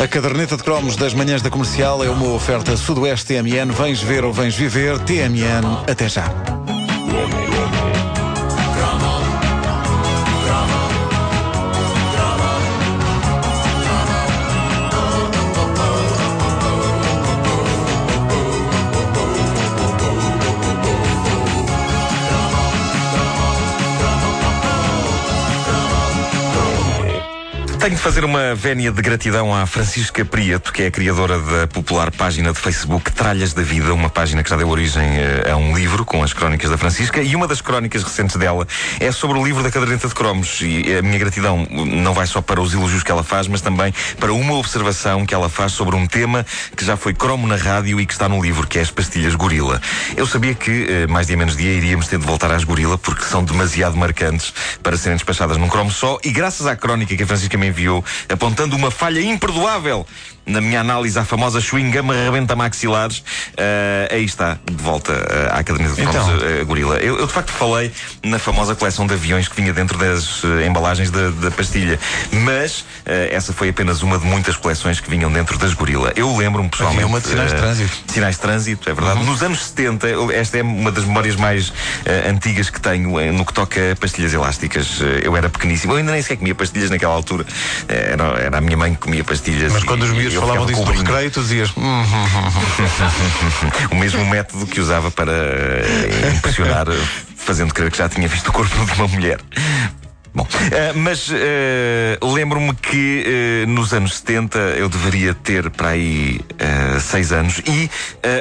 A caderneta de cromos das manhãs da comercial é uma oferta Sudoeste TMN. Vens ver ou vens viver? TMN, até já. Tenho de fazer uma vénia de gratidão à Francisca Prieto, que é a criadora da popular página de Facebook Tralhas da Vida, uma página que já deu origem eh, a um livro com as crónicas da Francisca. E uma das crónicas recentes dela é sobre o livro da caderneta de cromos. E a minha gratidão não vai só para os elogios que ela faz, mas também para uma observação que ela faz sobre um tema que já foi cromo na rádio e que está no livro, que é as pastilhas gorila. Eu sabia que, eh, mais dia menos dia, iríamos ter de voltar às gorila, porque são demasiado marcantes para serem despachadas num cromo só. E graças à crónica que a Francisca me enviou, apontando uma falha imperdoável na minha análise à famosa chewing gum arrebenta maxilares, uh, aí está, de volta uh, à caderneta de Então. cromos uh, gorila. Eu, eu, de facto falei na famosa coleção de aviões que vinha dentro das embalagens da, da pastilha, mas essa foi apenas uma de muitas coleções que vinham dentro das gorila. Eu lembro-me pessoalmente. Havia uma de sinais de trânsito. Sinais de trânsito, é verdade. Nos anos 70, eu- esta é uma das memórias mais antigas que tenho uh, no que toca a pastilhas elásticas. Eu era pequeníssimo, eu ainda nem sequer comia pastilhas naquela altura. Uh, Era, era a minha mãe que comia pastilhas. Mas e- quando os miúdos falavam disso no recreio, tu dizias. "Hum, hum, o mesmo método que usava para eh, impressionar, eh, fazendo crer que já tinha visto o corpo de uma mulher. Bom, eh, mas eh, lembro-me que eh, nos anos 70 eu deveria ter para aí 6 anos e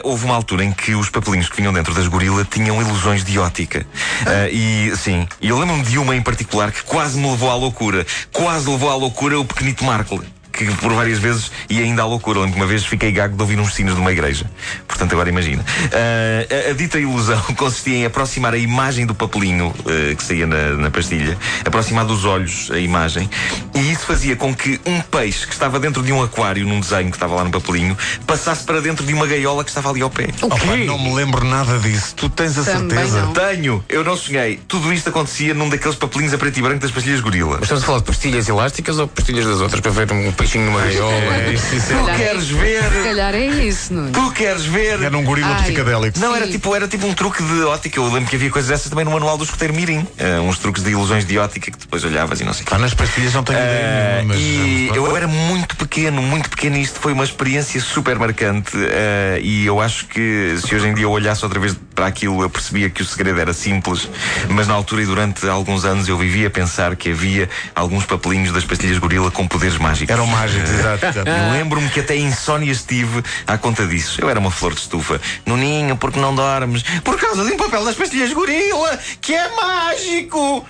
houve uma altura em que os papelinhos que vinham dentro das gorila tinham ilusões de ótica. Eh, e sim, e eu lembro-me de uma em particular que quase me levou à loucura. Quase levou à loucura o pequenito Marco que por várias vezes ia ainda à loucura. Lembro que uma vez fiquei gago de ouvir uns sinos de uma igreja. Portanto, agora imagina. Ah, a, a dita ilusão consistia em aproximar a imagem do papelinho ah, que saía na, na pastilha, aproximar dos olhos a imagem, e isso fazia com que um peixe que estava dentro de um aquário, num desenho que estava lá no papelinho, passasse para dentro de uma gaiola que estava ali ao pé. Opa, não me lembro nada disso. Tu tens a Também certeza? não. Tenho, eu não sonhei. Tudo isto acontecia num daqueles papelinhos a preto e branco das pastilhas gorila. Mas estamos a falar de pastilhas elásticas ou pastilhas das outras para ver um peixinho numa gaiola? É, isso, isso Tu é. calhar queres Se ver? calhar é isso, Nuno. Tu queres ver? Era um gorila Ai. psicadélico. Não, era tipo, era tipo um truque de ótica. Eu lembro que havia coisas dessas também no manual do escoteiro Mirim. Eh, uns truques de ilusões de ótica que depois olhavas e não sei o quê. Pá, nas pastilhas não tenho Eh, ideia nenhuma, mas. e mas- eu era muito pequeno, muito pequeno, e isto foi uma experiência super marcante. eh, e eu acho que se hoje em dia eu olhasse outra vez para aquilo, eu percebia que o segredo era simples, mas na altura e durante alguns anos eu vivia a pensar que havia alguns papelinhos das pastilhas gorila com poderes mágicos. Eram mágicos, exato. exato. Eu Lembro-me que até insónias tive à conta disso. Eu era uma flor de estufa. No ninho, porque não dormes? Por causa de um papel das pastilhas gorila, que é mágico!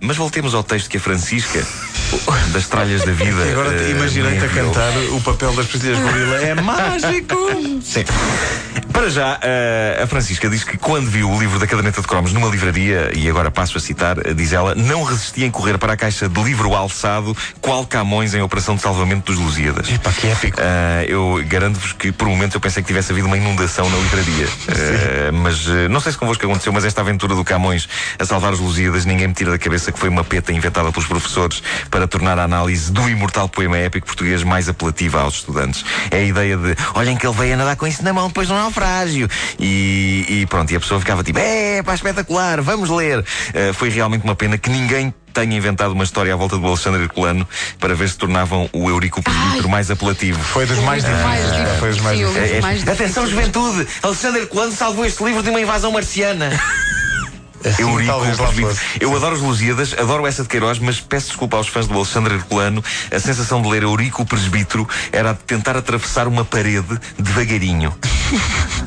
Mas voltemos ao texto que a Francisca, das tralhas da vida. E agora eh, imaginei-te a cantar o papel das pastilhas gorila. É mágico! Sim. Para já, eh, a Francisca diz que quando viu o livro da caderneta de cromos numa livraria, e agora passo a citar, eh, diz ela, não resistia em correr para a caixa de livro alçado, qual Camões em Operação de Salvamento dos Lusíadas. Epá, que épico. Ah, eu garanto-vos que por um momento eu pensei que tivesse havido uma inundação na livraria. Ah, mas não sei se convosco aconteceu, mas esta aventura do Camões a salvar os Lusíadas, ninguém me tira da cabeça que foi uma peta inventada pelos professores para tornar a análise do imortal poema épico português mais apelativa aos estudantes. É a ideia de olhem que ele veio a nadar com isso na mão depois de um naufrágio. E, e pronto, e a pessoa ficava tipo, é pá, espetacular, vamos ler. Ah, foi realmente uma pena que ninguém tenha inventado uma história à volta do Alexandre Herculano para ver se tornavam o Eurico Presbítero Ai. mais apelativo. Foi dos mais difíceis. pá, Foi dos mais difíceis. lembro. mais Atenção, juventude! Alexandre Colano salvou este livro de uma invasão marciana. Eurico talvez lá Presbítero. fosse. Eu adoro os Lusíadas, adoro essa de Queiroz, mas peço desculpa aos fãs do Alexandre Herculano. A sensação de ler Eurico Presbítero era de tentar atravessar uma parede devagarinho.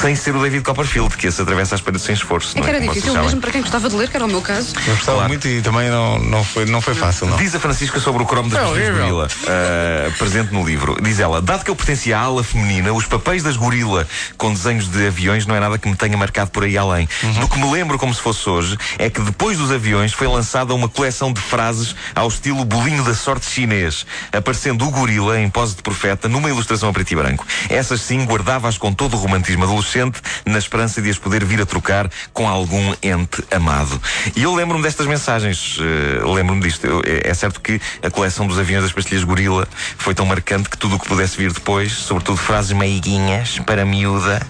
sem ser o David Copperfield, que esse atravessa as paredes sem esforço. É que era Como difícil mesmo para quem gostava de ler, que era o meu caso. Eu gostava Claro. muito e também não, não, foi, não foi fácil, não. Diz a Francisca sobre o cromo das É horrível. gorila, ah, presente no livro. Diz ela: Dado que eu pertencia à ala feminina, os papéis das gorila com desenhos de aviões não é nada que me tenha marcado por aí além. Do que me lembro como se fosse hoje, é que depois dos aviões foi lançada uma coleção de frases ao estilo bolinho da sorte chinês, aparecendo o gorila em pose de profeta numa ilustração a preto e branco. Essas sim guardava-as com todo o romantismo adolescente adolescente na esperança de as poder vir a trocar com algum ente amado. E eu lembro-me destas mensagens, uh, lembro-me disto. Eu, é, é certo que a coleção dos aviões das pastilhas gorila foi tão marcante que tudo o que pudesse vir depois, sobretudo frases meiguinhas para miúda,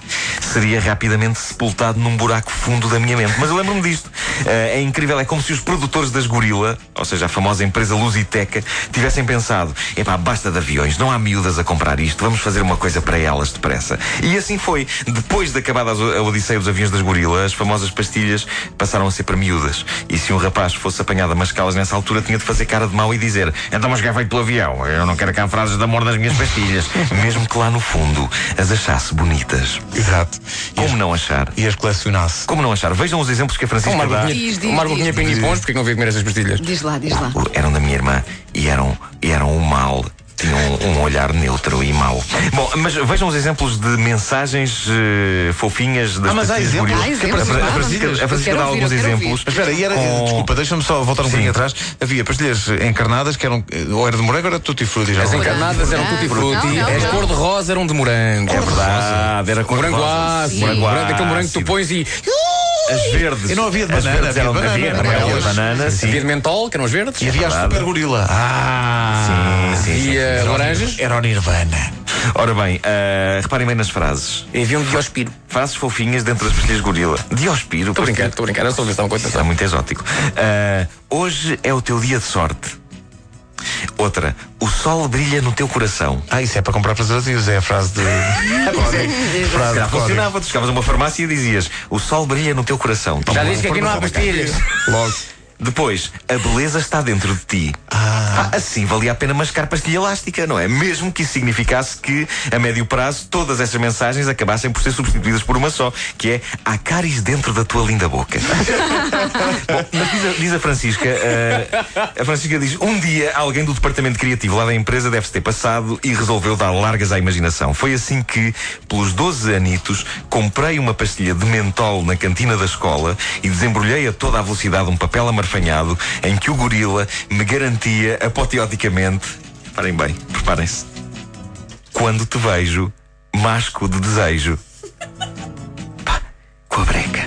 seria rapidamente sepultado num buraco fundo da minha mente. Mas eu lembro-me disto. Uh, é incrível, é como se os produtores das gorila, ou seja, a famosa empresa Lusiteca, tivessem pensado: epá, basta de aviões, não há miúdas a comprar isto, vamos fazer uma coisa para elas depressa. E assim foi. Depois de acabada a Odisseia dos aviões das gorila, as famosas pastilhas passaram a ser para miúdas. E se um rapaz fosse apanhado a mascá-las nessa altura, tinha de fazer cara de mau e dizer: então, mas que é feito pelo avião? Eu não quero cá frases de amor das minhas pastilhas. Mesmo que lá no fundo as achasse bonitas. Exato. Como as, não achar? E as colecionasse. Como não achar? Vejam os exemplos que a Francisca dá. Diz, diz, o diz, tinha diz. pingue-pons, porque não veio comer essas pastilhas? Diz lá, diz lá. Eram da minha irmã e eram, e eram um mal. Tinham um, um olhar neutro e mau. Bom, mas vejam os exemplos de mensagens eh, fofinhas das Ah, mas há pastilhas exemplos? Há exemplos, A a. Francisca, a Eu Francisca dá ouvir, alguns exemplos. Mas espera, e era, com- desculpa, deixa-me só voltar um Sim. bocadinho atrás. Havia pastilhas encarnadas que eram, eh, ou era de morango ou era de tutti frutti já. As encarnadas eram Não, tutti frutti, não, não, as cor-de-rosa eram de morango. É verdade, era cor de Morango rosa. ácido, morango, aquele morango que tu pões e. As verdes. E não havia de As banana, verdes havia eram banana, havia, amarelas. havia de banana, sim. Havia de mentol, que eram as verdes. E havia a verdade. super gorila. Ah! Sim, sim, sim. Havia laranjas. Era o Nirvana. Ora bem, ah, reparem bem nas frases. E havia um diospiro. Frases fofinhas dentro das pastilhas gorila. Diospiro. Estou a brincar, estou a brincar. Eu sou com Isso é muito exótico. Ah, hoje é o teu dia de sorte. Outra, o sol brilha no teu coração. Ah, isso é para comprar preservativos, é a frase de. frase Já de funcionava, tu chegavas a uma farmácia e dizias: O sol brilha no teu coração. Toma Já lá. disse que aqui não há pastilhas. Logo. Depois, a beleza está dentro de ti. Ah, assim valia a pena mascar pastilha elástica, não é? Mesmo que isso significasse que, a médio prazo, todas essas mensagens acabassem por ser substituídas por uma só, que é há cáries dentro da tua linda boca. Bom, mas diz a, diz a Francisca, eh, a Francisca diz: um dia alguém do departamento criativo lá da empresa deve-se ter passado e resolveu dar largas à imaginação. Foi assim que, pelos 12 anitos, comprei uma pastilha de mentol na cantina da escola e desembrulhei a toda a velocidade um papel em que o gorila me garantia apoteoticamente. Parem bem, preparem-se. Quando te vejo, masco de desejo. Pá, com a breca.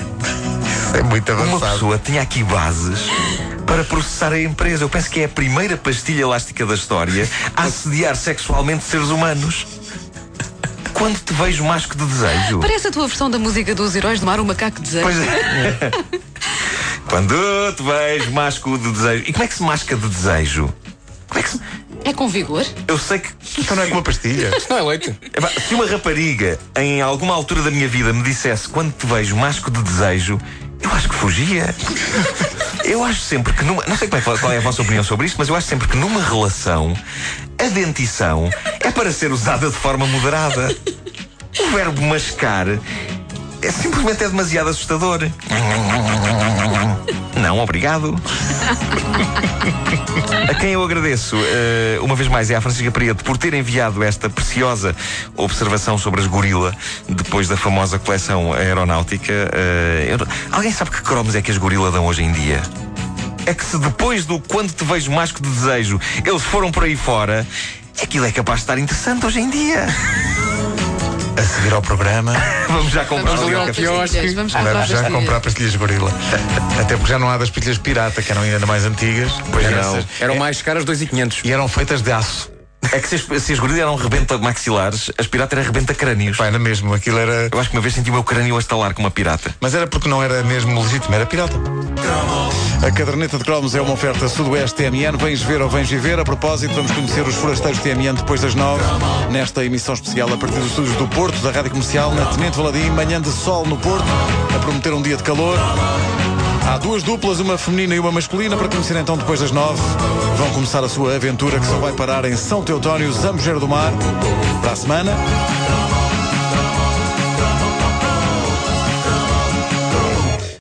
É muito Uma avançado. pessoa tinha aqui bases para processar a empresa. Eu penso que é a primeira pastilha elástica da história a assediar sexualmente seres humanos. Quando te vejo masco de desejo. Parece a tua versão da música dos Heróis do Mar, o macaco desejo. Pois é. Quando te vejo masco de desejo. E como é que se masca de desejo? Como é que se... É com vigor? Eu sei que. Então não é com uma pastilha. Não é leite. Epá, se uma rapariga, em alguma altura da minha vida, me dissesse quando te vejo masco de desejo, eu acho que fugia. Eu acho sempre que numa. Não sei é, qual é a vossa opinião sobre isto, mas eu acho sempre que numa relação, a dentição é para ser usada de forma moderada. O verbo mascar é simplesmente é demasiado assustador. Não, obrigado. A quem eu agradeço, eh, uma vez mais, é à Francisca Prieto por ter enviado esta preciosa observação sobre as gorila depois da famosa coleção aeronáutica. Eh, eu Alguém sabe que cromos é que as gorila dão hoje em dia? É que se depois do quando te vejo masco de desejo eles foram por aí fora, aquilo é capaz de estar interessante hoje em dia. A seguir ao programa, Vamos já comprar Vamos ali ao pastilhas, Vamos comprar vamos já comprar pastilhas gorila. Até porque já não há das pastilhas pirata, que eram ainda mais antigas. Pois Eram essas- Eram mais caras 2,500. E eram feitas de aço. É que se as, se as gorilas eram rebenta maxilares, as pirata era rebenta crânios. Pá, era mesmo, aquilo era. Eu acho que uma vez senti o meu crânio a estalar com uma pirata. Mas era porque não era mesmo legítimo, era pirata. A caderneta de cromos é uma oferta Sudoeste TMN. Vens ver ou vens viver. A propósito, vamos conhecer os forasteiros TMN depois das nove, nesta emissão especial a partir dos estúdios do Porto, da Rádio Comercial, na Tenente Valadim, manhã de sol no Porto, a prometer um dia de calor. Há duas duplas, uma feminina e uma masculina, para conhecer então depois das nove. Vão começar a sua aventura que só vai parar em São Teotónio, Zambujeiro do Mar. Para a semana.